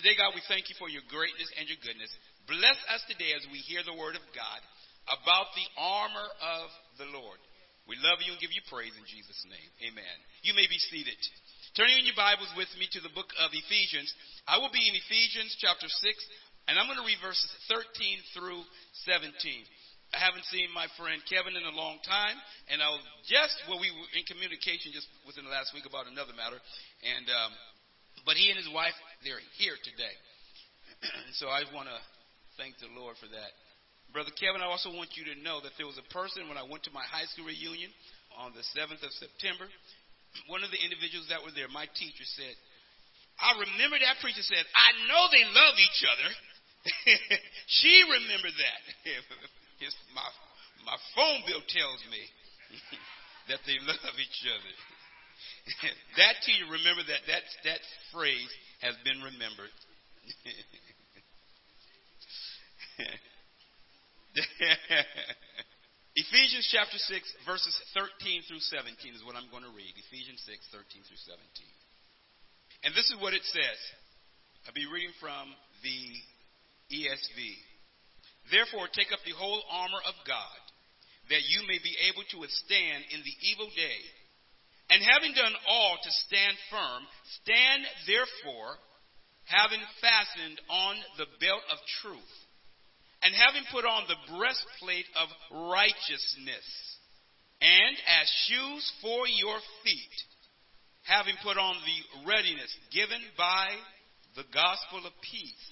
Today, God, we thank you for your greatness and your goodness. Bless us today as we hear the word of God about the armor of the Lord. We love you and give you praise in Jesus' name. Amen. You may be seated. Turning in your Bibles with me to the book of Ephesians. I will be in Ephesians chapter 6, and I'm going to read verses 13 through 17. I haven't seen my friend Kevin in a long time, and I was just well, we were in communication just within the last week about another matter, and um, but he and his wife they're here today, and so I want to thank the Lord for that. Brother Kevin, I also want you to know that there was a person when I went to my high school reunion on the 7th of September. One of the individuals that were there, my teacher said, I remember that preacher said, I know they love each other. she remembered that. My, my phone bill tells me that they love each other. that to you, remember that, that that phrase has been remembered. Ephesians chapter 6, verses 13 through 17 is what I'm going to read. Ephesians 6, 13 through 17. And this is what it says. I'll be reading from the ESV. Therefore, take up the whole armor of God, that you may be able to withstand in the evil day. And having done all to stand firm, stand therefore, having fastened on the belt of truth, and having put on the breastplate of righteousness, and as shoes for your feet, having put on the readiness given by the gospel of peace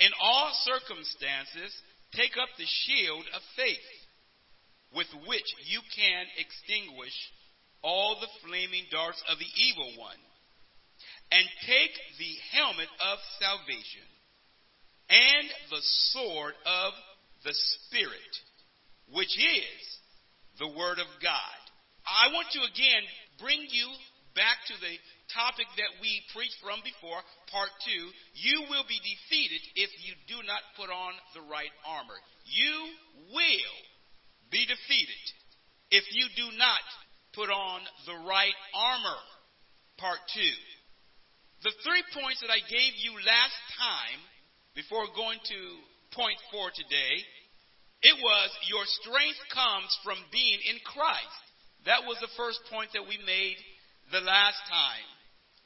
in all circumstances, take up the shield of faith, with which you can extinguish all the flaming darts of the evil one. And take the helmet of salvation and the sword of the Spirit, which is the Word of God. I want to again bring you back to the topic that we preached from before, part two, you will be defeated if you do not put on the right armor. You will be defeated if you do not put on the right armor. Part two. The three points that I gave you last time, before going to point four today, it was your strength comes from being in Christ. That was the first point that we made the last time.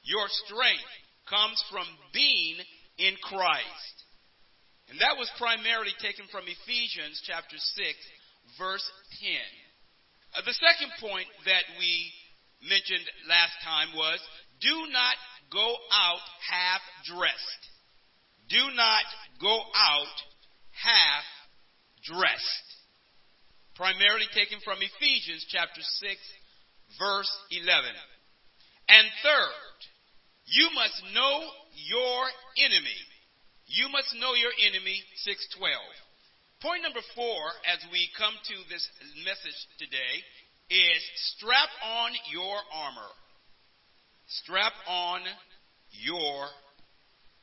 Your strength comes from being in Christ. And that was primarily taken from Ephesians chapter 6, verse 10. Uh, the second point that we mentioned last time was do not go out half dressed. Do not go out half dressed. Primarily taken from Ephesians chapter 6, verse 11. And third, you must know your enemy. You must know your enemy, 612. Point number four, as we come to this message today, is strap on your armor. Strap on your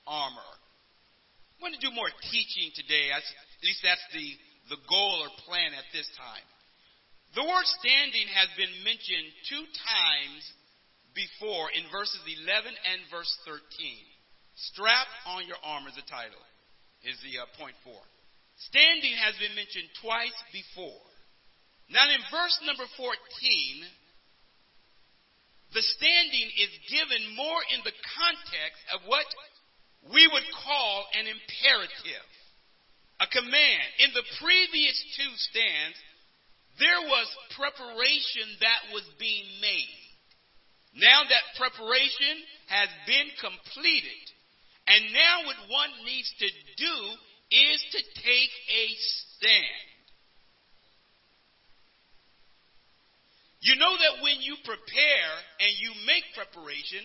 armor. I'm going to do more teaching today. At least that's the, the goal or plan at this time. The word standing has been mentioned two times before in verses 11 and verse 13. Strap on your armor is the title, is the uh, point four. Standing has been mentioned twice before. Now, in verse number 14, the standing is given more in the context of what we would call an imperative, a command. In the previous two stands, there was preparation that was being made. Now that preparation has been completed, and now what one needs to do is to take a stand. You know that when you prepare and you make preparation,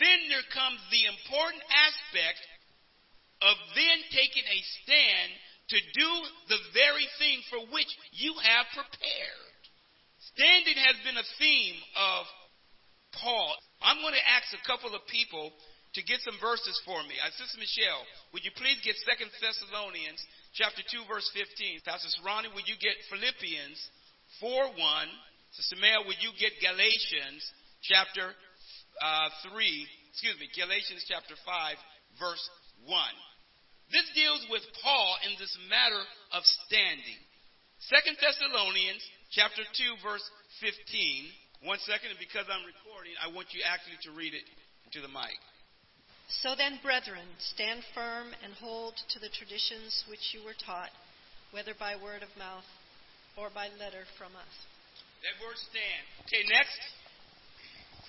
then there comes the important aspect of then taking a stand to do the very thing for which you have prepared. Standing has been a theme of Paul. I'm going to ask a couple of people to get some verses for me. Uh, Sister Michelle, would you please get Second Thessalonians chapter 2, verse 15. Pastor Ronnie, would you get Philippians 4, 1. Sister Mel, would you get Galatians chapter uh, 3, excuse me, Galatians chapter 5, verse 1. This deals with Paul in this matter of standing. Second Thessalonians chapter 2 verse 15. One second, and because I'm recording, I want you actually to read it into the mic. So then, brethren, stand firm and hold to the traditions which you were taught, whether by word of mouth or by letter from us. That word stand. Okay, next.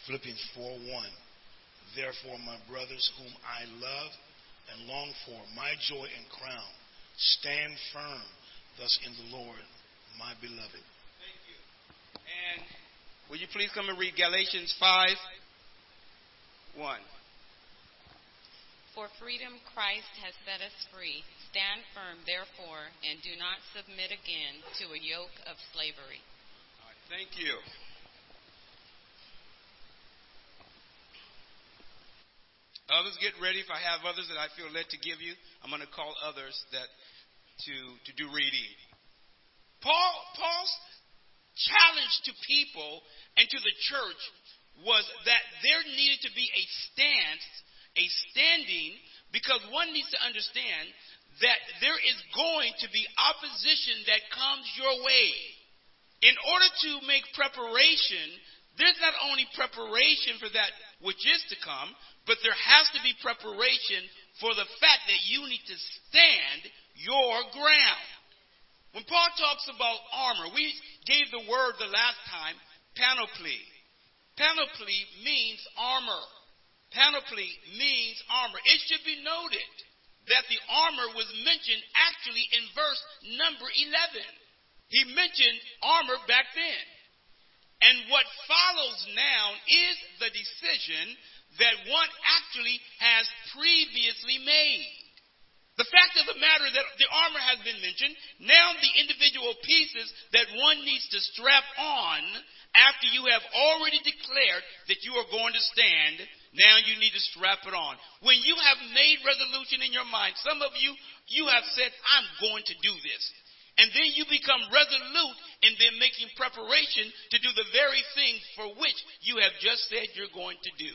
Philippians 4 1. Therefore, my brothers, whom I love and long for, my joy and crown, stand firm thus in the Lord, my beloved. Thank you. And will you please come and read Galatians 5 1. For freedom Christ has set us free. Stand firm, therefore, and do not submit again to a yoke of slavery. All right, thank you. Others get ready. If I have others that I feel led to give you, I'm going to call others that to, to do reading. Paul, Paul's challenge to people and to the church was that there needed to be a stance a standing because one needs to understand that there is going to be opposition that comes your way. In order to make preparation, there's not only preparation for that which is to come, but there has to be preparation for the fact that you need to stand your ground. When Paul talks about armor, we gave the word the last time, panoply. Panoply means armor. Panoply means armor. It should be noted that the armor was mentioned actually in verse number 11. He mentioned armor back then. And what follows now is the decision that one actually has previously made. The fact of the matter that the armor has been mentioned, now the individual pieces that one needs to strap on after you have already declared that you are going to stand now you need to strap it on. When you have made resolution in your mind, some of you, you have said, I'm going to do this. And then you become resolute in then making preparation to do the very thing for which you have just said you're going to do.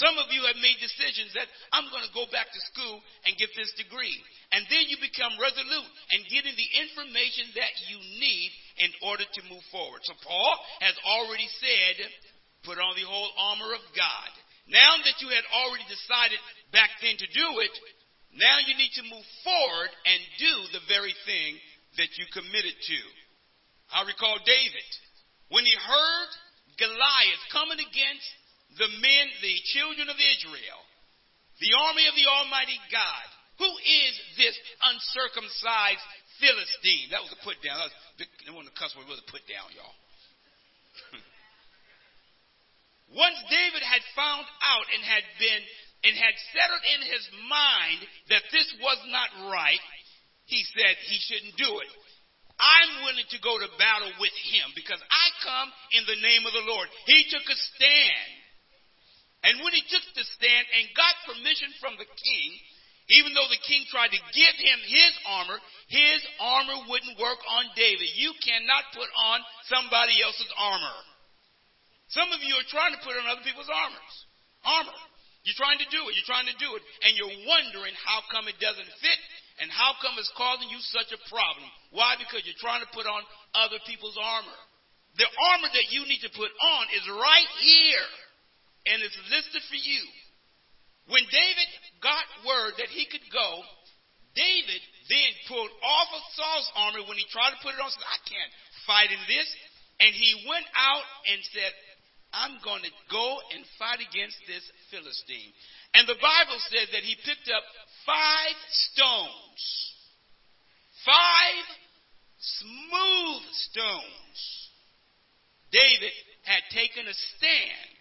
Some of you have made decisions that I'm going to go back to school and get this degree. And then you become resolute and getting the information that you need in order to move forward. So Paul has already said, put on the whole armor of God now that you had already decided back then to do it, now you need to move forward and do the very thing that you committed to. I recall David. When he heard Goliath coming against the men, the children of Israel, the army of the Almighty God, who is this uncircumcised Philistine? That was a put down. That was, that wasn't a cuss word, was a put down, y'all. Once David had found out and had been and had settled in his mind that this was not right, he said he shouldn't do it. I'm willing to go to battle with him because I come in the name of the Lord. He took a stand. And when he took the stand and got permission from the king, even though the king tried to give him his armor, his armor wouldn't work on David. You cannot put on somebody else's armor. Some of you are trying to put on other people's armors. Armor. You're trying to do it. You're trying to do it. And you're wondering how come it doesn't fit and how come it's causing you such a problem. Why? Because you're trying to put on other people's armor. The armor that you need to put on is right here. And it's listed for you. When David got word that he could go, David then pulled off of Saul's armor when he tried to put it on. Said, I can't fight in this. And he went out and said, I'm going to go and fight against this Philistine. And the Bible says that he picked up five stones. Five smooth stones. David had taken a stand.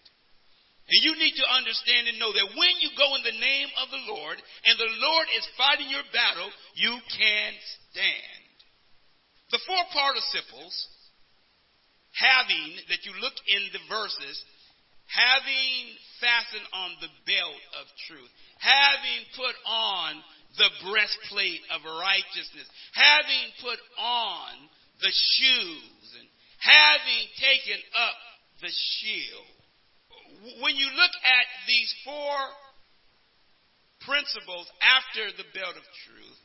And you need to understand and know that when you go in the name of the Lord and the Lord is fighting your battle, you can stand. The four participles having, that you look in the verses, having fastened on the belt of truth, having put on the breastplate of righteousness, having put on the shoes, and having taken up the shield. When you look at these four principles after the belt of truth.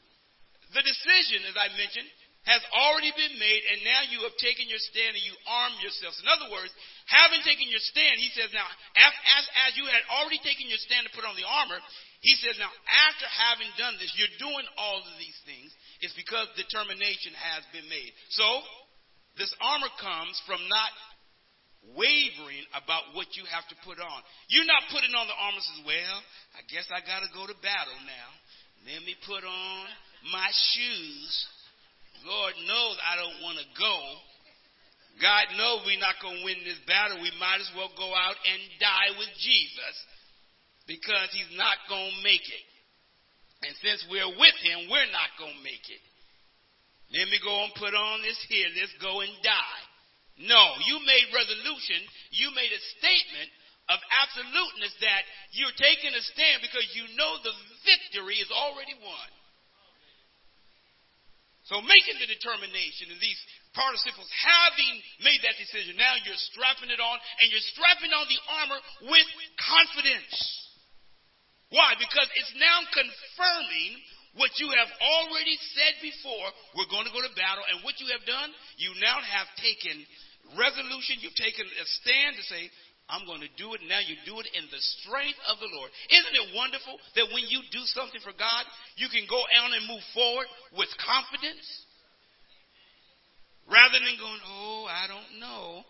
The decision, as I mentioned, has already been made, and now you have taken your stand and you arm yourselves. In other words, having taken your stand, he says, now, as, as you had already taken your stand to put on the armor, he says, now, after having done this, you're doing all of these things. It's because determination has been made. So, this armor comes from not wavering about what you have to put on. You're not putting on the armor says, well, I guess I got to go to battle now. Let me put on my shoes Lord knows I don't want to go. God knows we're not going to win this battle. We might as well go out and die with Jesus because he's not going to make it. And since we're with him, we're not going to make it. Let me go and put on this here. Let's go and die. No, you made resolution. You made a statement of absoluteness that you're taking a stand because you know the victory is already won. So making the determination and these participles having made that decision, now you're strapping it on and you're strapping on the armor with confidence. Why? Because it's now confirming what you have already said before. We're going to go to battle. And what you have done, you now have taken resolution. You've taken a stand to say, I'm going to do it. Now you do it in the strength of the Lord. Isn't it wonderful that when you do something for God, you can go on and move forward with confidence? Rather than going, oh, I don't know.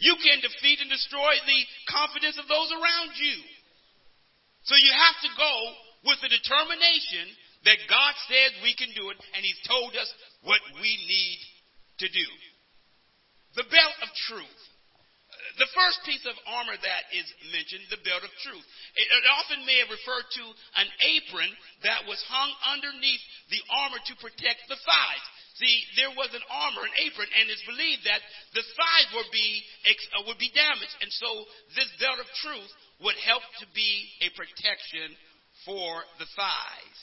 You can defeat and destroy the confidence of those around you. So you have to go with the determination that God says we can do it, and He's told us what we need to do. The belt of truth the first piece of armor that is mentioned, the belt of truth. It, often may have referred to an apron that was hung underneath the armor to protect the thighs. See, there was an armor, an apron, and it's believed that the thighs would be uh, would be damaged, and so this belt of truth would help to be a protection for the thighs.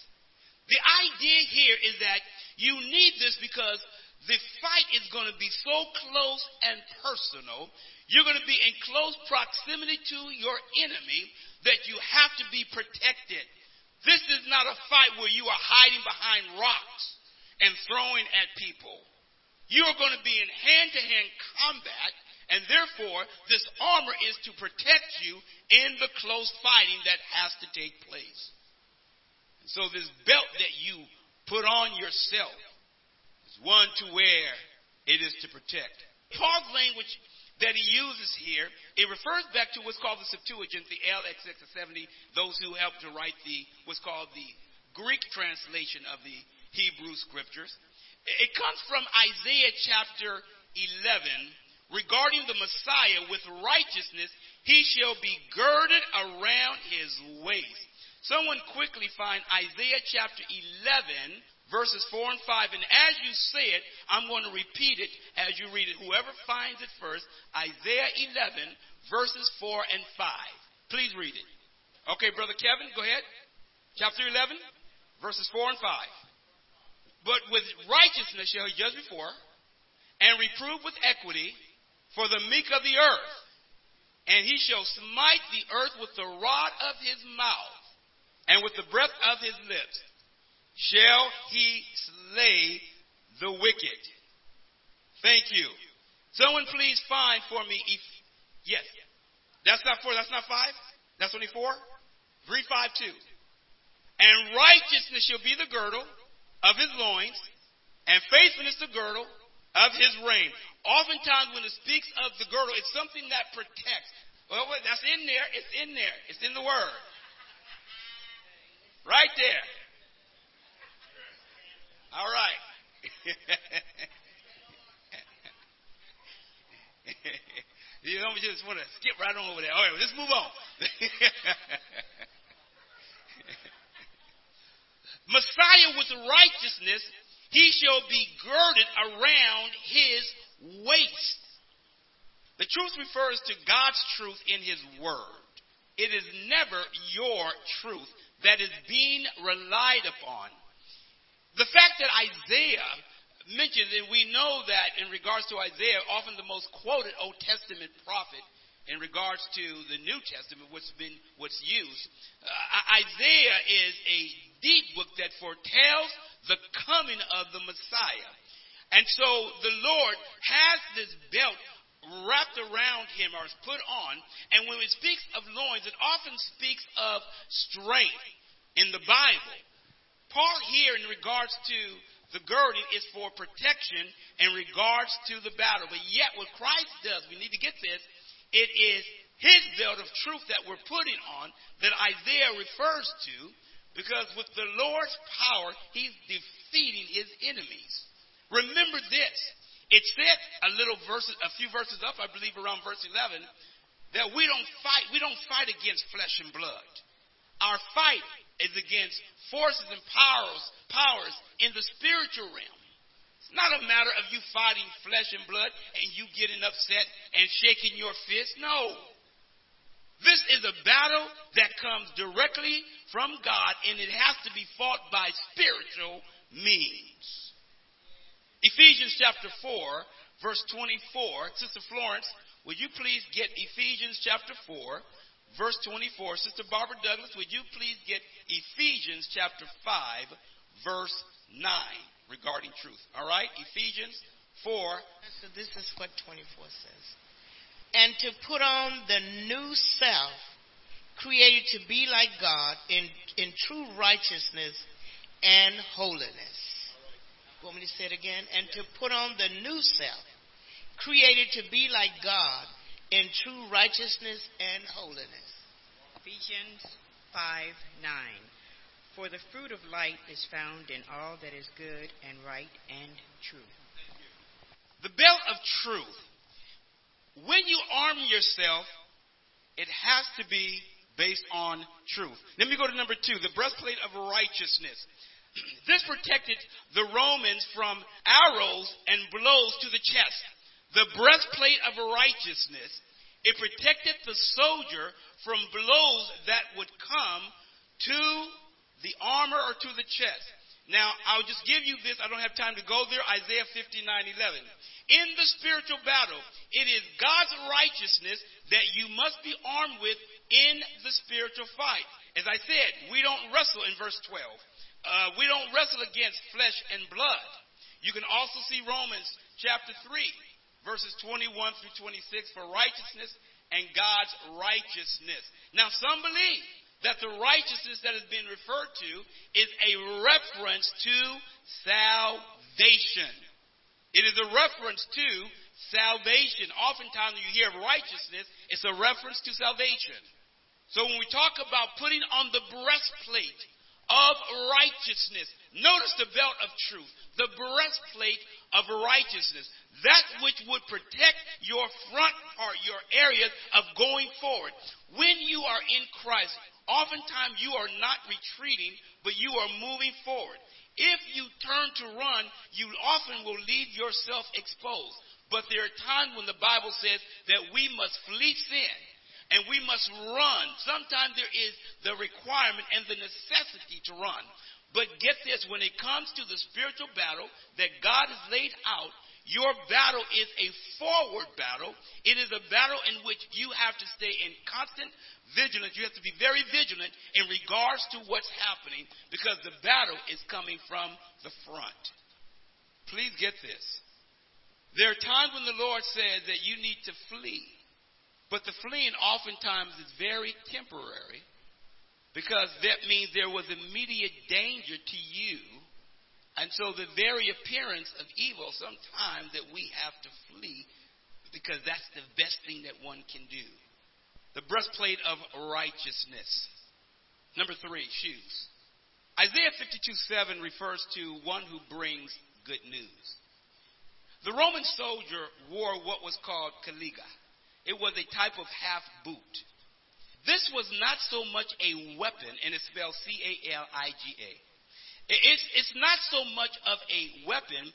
The idea here is that you need this because the fight is going to be so close and personal. You're going to be in close proximity to your enemy that you have to be protected. This is not a fight where you are hiding behind rocks and throwing at people. You are going to be in hand to hand combat, and therefore, this armor is to protect you in the close fighting that has to take place. so, this belt that you put on yourself one to where it is to protect. Paul's language that he uses here, it refers back to what's called the Septuagint, the LXX70, those who helped to write the what's called the Greek translation of the Hebrew scriptures. It comes from Isaiah chapter 11 regarding the Messiah with righteousness, he shall be girded around his waist. Someone quickly find Isaiah chapter 11 verses 4 and 5. And as you say it, I'm going to repeat it as you read it. Whoever finds it first, Isaiah 11, verses 4 and 5. Please read it. Okay, Brother Kevin, go ahead. Chapter 11, verses 4 and 5. But with righteousness shall he judge before, and reprove with equity for the meek of the earth. And he shall smite the earth with the rod of his mouth, and with the breath of his lips shall he slay the wicked. Thank you. Someone please find for me. If, yes. That's not four. That's not five. That's only four. Three, five, two. And righteousness shall be the girdle of his loins, and faithfulness the girdle of his reign. Oftentimes, when it speaks of the girdle, it's something that protects. Well, that's in there. It's in there. It's in the word. Right there. All right. you don't just want to skip right on over there. All right, well, let's move on. Messiah with righteousness, he shall be girded around his waist. The truth refers to God's truth in his word. It is never your truth that is being relied upon. The fact that Isaiah mentions, and we know that in regards to Isaiah, often the most quoted Old Testament prophet, in regards to the New Testament, what's been what's used. Uh, Isaiah is a deep book that foretells the coming of the Messiah. And so the Lord has this belt wrapped around him or is put on. And when it speaks of loins, it often speaks of strength in the Bible. Paul here in regards to the girding is for protection in regards to the battle. But yet what Christ does, we need to get this, it is his belt of truth that we're putting on that Isaiah refers to because with the Lord's power, he's defeating his enemies. Remember this. It said a little verses, a few verses up, I believe around verse 11, that we don't fight, we don't fight against flesh and blood. Our fight is against forces and powers, powers in the spiritual realm. It's not a matter of you fighting flesh and blood and you getting upset and shaking your fist. No. This is a battle that comes directly from God and it has to be fought by spiritual means. Ephesians chapter 4, verse 24. Sister Florence, would you please get Ephesians chapter 4, verse 24. Sister Barbara Douglas, would you please get Ephesians chapter 5, verse 9 regarding truth? All right? Ephesians 4. So this is what 24 says. And to put on the new self, created to be like God in, in true righteousness and holiness. Want me to say it again? And to put on the new self, created to be like God in true righteousness and holiness. Ephesians 5 9. For the fruit of light is found in all that is good and right and true. The belt of truth. When you arm yourself, it has to be based on truth. Let me go to number two the breastplate of righteousness. This protected the Romans from arrows and blows to the chest. The breastplate of righteousness, it protected the soldier from blows that would come to the armor or to the chest. Now, I'll just give you this. I don't have time to go there. Isaiah 59 11. In the spiritual battle, it is God's righteousness that you must be armed with in the spiritual fight. As I said, we don't wrestle in verse 12. Uh, we don't wrestle against flesh and blood. You can also see Romans chapter 3, verses 21 through 26 for righteousness and God's righteousness. Now, some believe that the righteousness that is being referred to is a reference to salvation. It is a reference to salvation. Oftentimes, when you hear righteousness, it's a reference to salvation. So, when we talk about putting on the breastplate of righteousness. Notice the belt of truth, the breastplate of righteousness, that which would protect your front part, your areas of going forward. When you are in Christ, oftentimes you are not retreating, but you are moving forward. If you turn to run, you often will leave yourself exposed. But there are times when the Bible says that we must flee sin and we must run. Sometimes there is the requirement and the necessity to run. But get this, when it comes to the spiritual battle that God has laid out, your battle is a forward battle. It is a battle in which you have to stay in constant vigilance. You have to be very vigilant in regards to what's happening because the battle is coming from the front. Please get this. There are times when the Lord says that you need to flee. But the fleeing oftentimes is very temporary because that means there was immediate danger to you. And so the very appearance of evil, sometimes that we have to flee because that's the best thing that one can do. The breastplate of righteousness. Number three, shoes. Isaiah 52 7 refers to one who brings good news. The Roman soldier wore what was called caliga. It was a type of half boot. This was not so much a weapon, and it's spelled C A L I G A. It's, it's not so much of a weapon,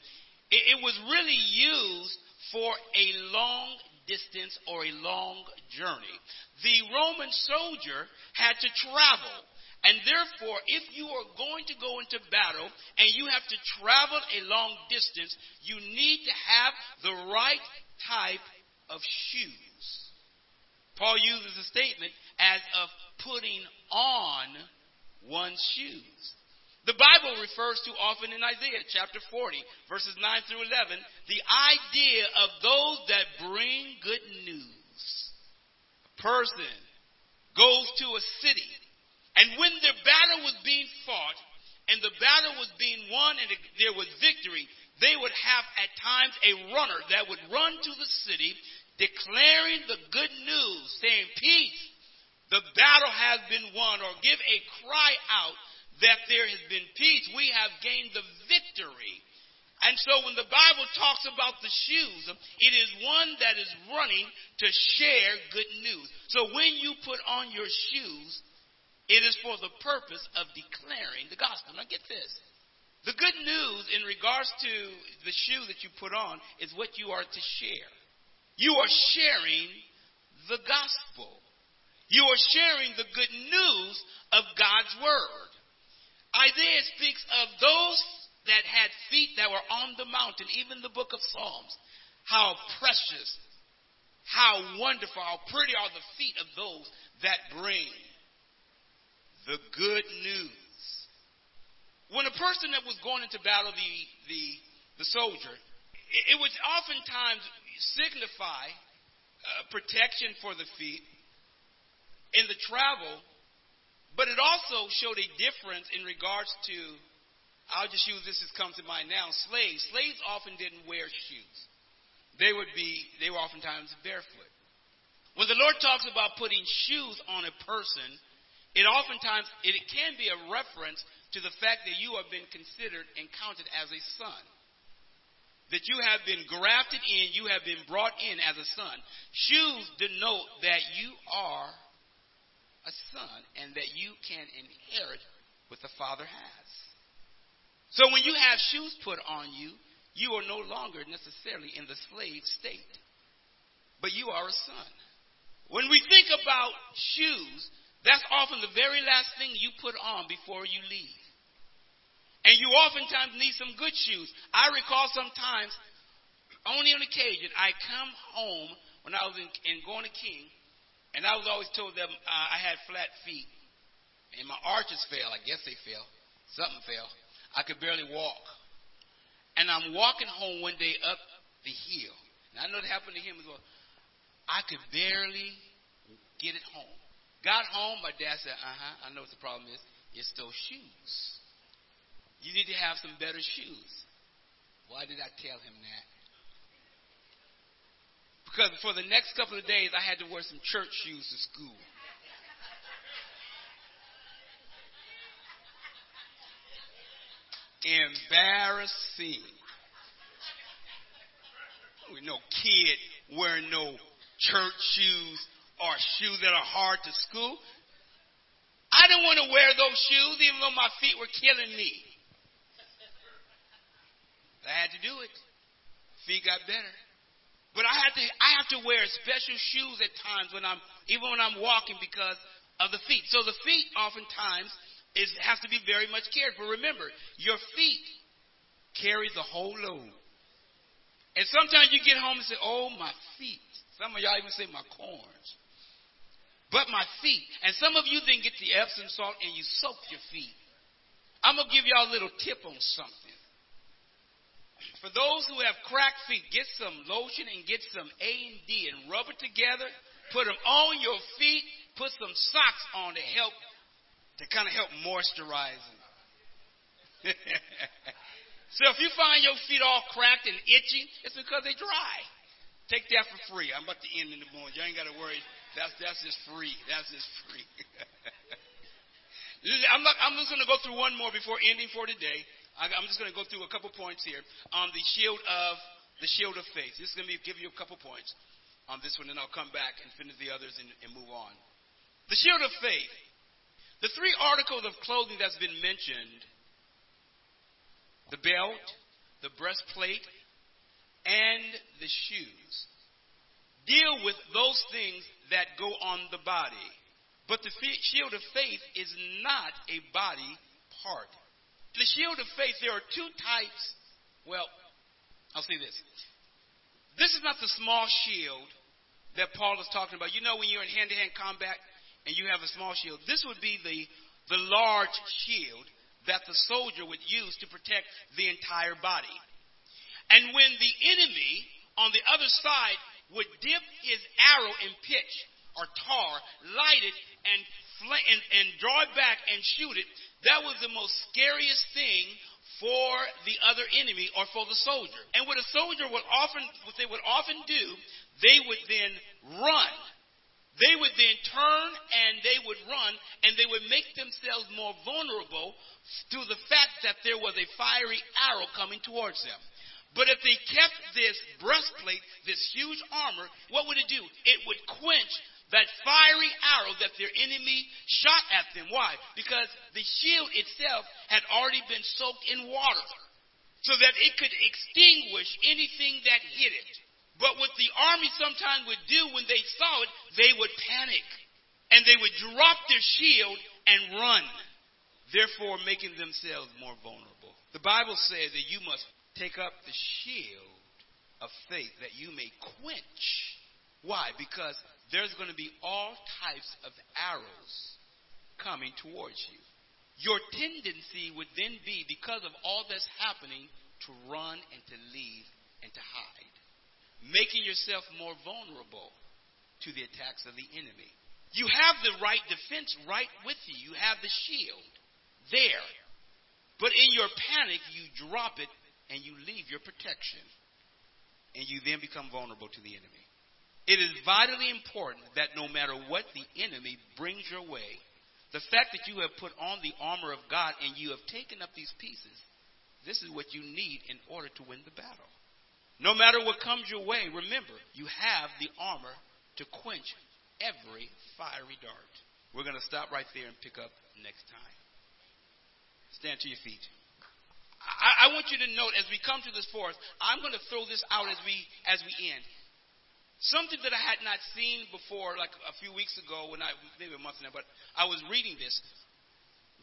it, it was really used for a long distance or a long journey. The Roman soldier had to travel. And therefore, if you are going to go into battle and you have to travel a long distance, you need to have the right type of shoes. Paul uses the statement as of putting on one's shoes. The Bible refers to often in Isaiah chapter 40, verses 9 through 11, the idea of those that bring good news. A person goes to a city, and when the battle was being fought, and the battle was being won, and there was victory, they would have at times a runner that would run to the city declaring the good news, saying, Peace, the battle has been won, or give a cry out that there has been peace. We have gained the victory. And so when the Bible talks about the shoes, it is one that is running to share good news. So when you put on your shoes, it is for the purpose of declaring the gospel. Now get this. The good news in regards to the shoe that you put on is what you are to share. You are sharing the gospel. You are sharing the good news of God's word. Isaiah speaks of those that had feet that were on the mountain, even the book of Psalms. How precious, how wonderful, how pretty are the feet of those that bring the good news. When a person that was going into battle, the, the, the soldier, it, it would oftentimes signify uh, protection for the feet in the travel, but it also showed a difference in regards to, I'll just use this as comes to mind now, slaves. Slaves often didn't wear shoes. They would be, they were oftentimes barefoot. When the Lord talks about putting shoes on a person, it oftentimes, it can be a reference to the fact that you have been considered and counted as a son that you have been grafted in, you have been brought in as a son. Shoes denote that you are a son and that you can inherit what the Father has. So when you have shoes put on you, you are no longer necessarily in the slave state, but you are a son. When we think about shoes, that's often the very last thing you put on before you leave. And you oftentimes need some good shoes. I recall sometimes, only on occasion, I come home when I was in, in going to King, and I was always told that uh, I had flat feet. And my arches fell. I guess they fell. Something fell. I could barely walk. And I'm walking home one day up the hill. And I know it happened to him as well. I could barely get it home. Got home, my dad said, uh huh, I know what the problem is. It's those shoes. You need to have some better shoes. Why did I tell him that? Because for the next couple of days, I had to wear some church shoes to school. Embarrassing. No kid wearing no church shoes or shoes that are hard to school. I didn't want to wear those shoes even though my feet were killing me. I had to do it. Feet got better. But I had to I have to wear special shoes at times when I'm even when I'm walking because of the feet. So the feet oftentimes is has to be very much cared for. Remember, your feet carry the whole load. And sometimes you get home and say, Oh my feet. Some of y'all even say my corns. But my feet. And some of you then get the Epsom salt and you soak your feet. I'm gonna give y'all a little tip on something. For those who have cracked feet, get some lotion and get some A and D and rub it together. Put them on your feet. Put some socks on to help to kind of help moisturize them. so if you find your feet all cracked and itchy, it's because they're dry. Take that for free. I'm about to end in the morning. You ain't got to worry. That's that's just free. That's just free. I'm not. I'm just going to go through one more before ending for today. I'm just going to go through a couple points here on the shield of the shield of faith. This is going to give you a couple points on this one, and I'll come back and finish the others and, and move on. The shield of faith. The three articles of clothing that's been mentioned the belt, the breastplate, and the shoes deal with those things that go on the body. But the shield of faith is not a body part. The shield of faith, there are two types. Well, I'll say this. This is not the small shield that Paul is talking about. You know, when you're in hand to hand combat and you have a small shield, this would be the, the large shield that the soldier would use to protect the entire body. And when the enemy on the other side would dip his arrow in pitch or tar, light it, and, and, and draw it back and shoot it, that was the most scariest thing for the other enemy or for the soldier. And what a soldier would often, what they would often do, they would then run. They would then turn and they would run and they would make themselves more vulnerable through the fact that there was a fiery arrow coming towards them. But if they kept this breastplate, this huge armor, what would it do? It would quench that fiery arrow that their enemy shot at them. Why? Because the shield itself had already been soaked in water so that it could extinguish anything that hit it. But what the army sometimes would do when they saw it, they would panic and they would drop their shield and run, therefore making themselves more vulnerable. The Bible says that you must take up the shield of faith that you may quench. Why? Because there's going to be all types of arrows coming towards you. Your tendency would then be, because of all that's happening, to run and to leave and to hide, making yourself more vulnerable to the attacks of the enemy. You have the right defense right with you. You have the shield there. But in your panic, you drop it and you leave your protection. And you then become vulnerable to the enemy. It is vitally important that no matter what the enemy brings your way, the fact that you have put on the armor of God and you have taken up these pieces, this is what you need in order to win the battle. No matter what comes your way, remember, you have the armor to quench every fiery dart. We're going to stop right there and pick up next time. Stand to your feet. I, I want you to note as we come to this forest, I'm going to throw this out as we as we end. Something that I had not seen before, like a few weeks ago, when I maybe a month now, but I was reading this.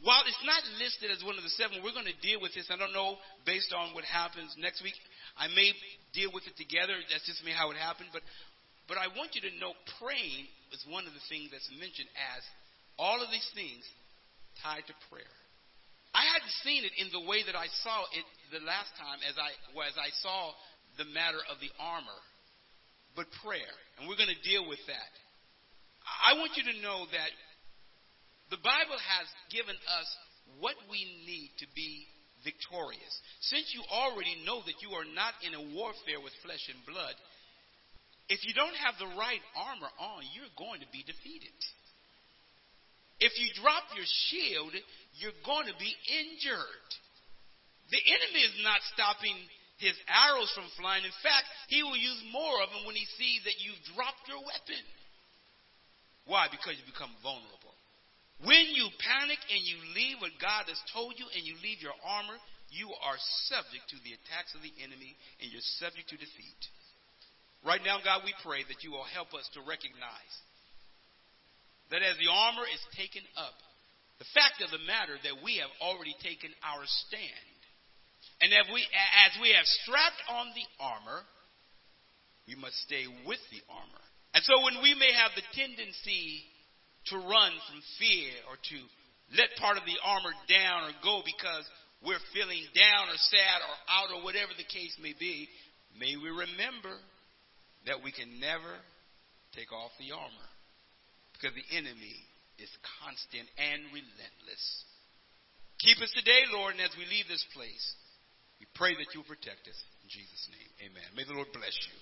While it's not listed as one of the seven, we're going to deal with this. I don't know based on what happens next week. I may deal with it together. That's just me how it happened. But but I want you to know praying is one of the things that's mentioned as all of these things tied to prayer. I hadn't seen it in the way that I saw it the last time as I, as I saw the matter of the armor, but prayer. And we're going to deal with that. I want you to know that the Bible has given us what we need to be victorious. Since you already know that you are not in a warfare with flesh and blood, if you don't have the right armor on, you're going to be defeated. If you drop your shield, you're going to be injured. The enemy is not stopping his arrows from flying. In fact, he will use more of them when he sees that you've dropped your weapon. Why? Because you become vulnerable. When you panic and you leave what God has told you and you leave your armor, you are subject to the attacks of the enemy and you're subject to defeat. Right now, God, we pray that you will help us to recognize that as the armor is taken up, the fact of the matter that we have already taken our stand. And as we, as we have strapped on the armor, we must stay with the armor. And so when we may have the tendency to run from fear or to let part of the armor down or go because we're feeling down or sad or out or whatever the case may be, may we remember that we can never take off the armor. Because the enemy is constant and relentless. Keep us today, Lord, and as we leave this place, we pray that you'll protect us. In Jesus' name, amen. May the Lord bless you.